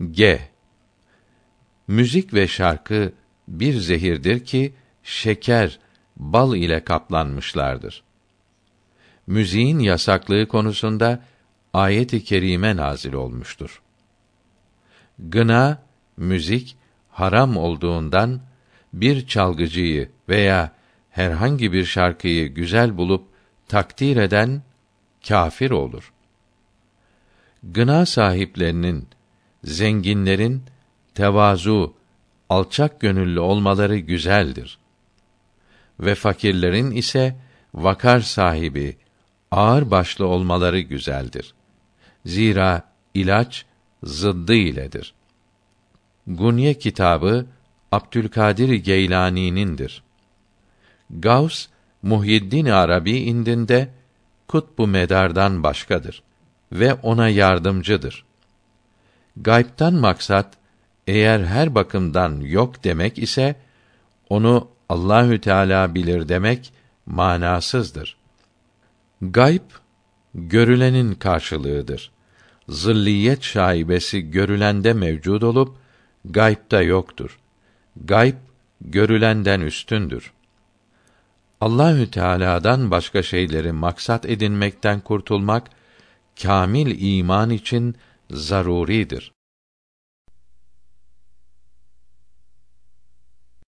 G. Müzik ve şarkı bir zehirdir ki şeker, bal ile kaplanmışlardır. Müziğin yasaklığı konusunda ayet-i kerime nazil olmuştur. Gına, müzik haram olduğundan bir çalgıcıyı veya herhangi bir şarkıyı güzel bulup takdir eden kâfir olur. Gına sahiplerinin, zenginlerin tevazu, alçak gönüllü olmaları güzeldir. Ve fakirlerin ise vakar sahibi, ağır başlı olmaları güzeldir. Zira ilaç zıddı iledir. Gunye kitabı Abdülkadir Geylani'nindir. Gavs Muhyiddin Arabi indinde kutbu medardan başkadır ve ona yardımcıdır. Gayb'tan maksat eğer her bakımdan yok demek ise onu Allahü Teala bilir demek manasızdır. Gayb görülenin karşılığıdır. Zılliyet şaibesi görülende mevcud olup gaybta yoktur. Gayb görülenden üstündür. Allahü Teala'dan başka şeyleri maksat edinmekten kurtulmak kamil iman için zaruridir.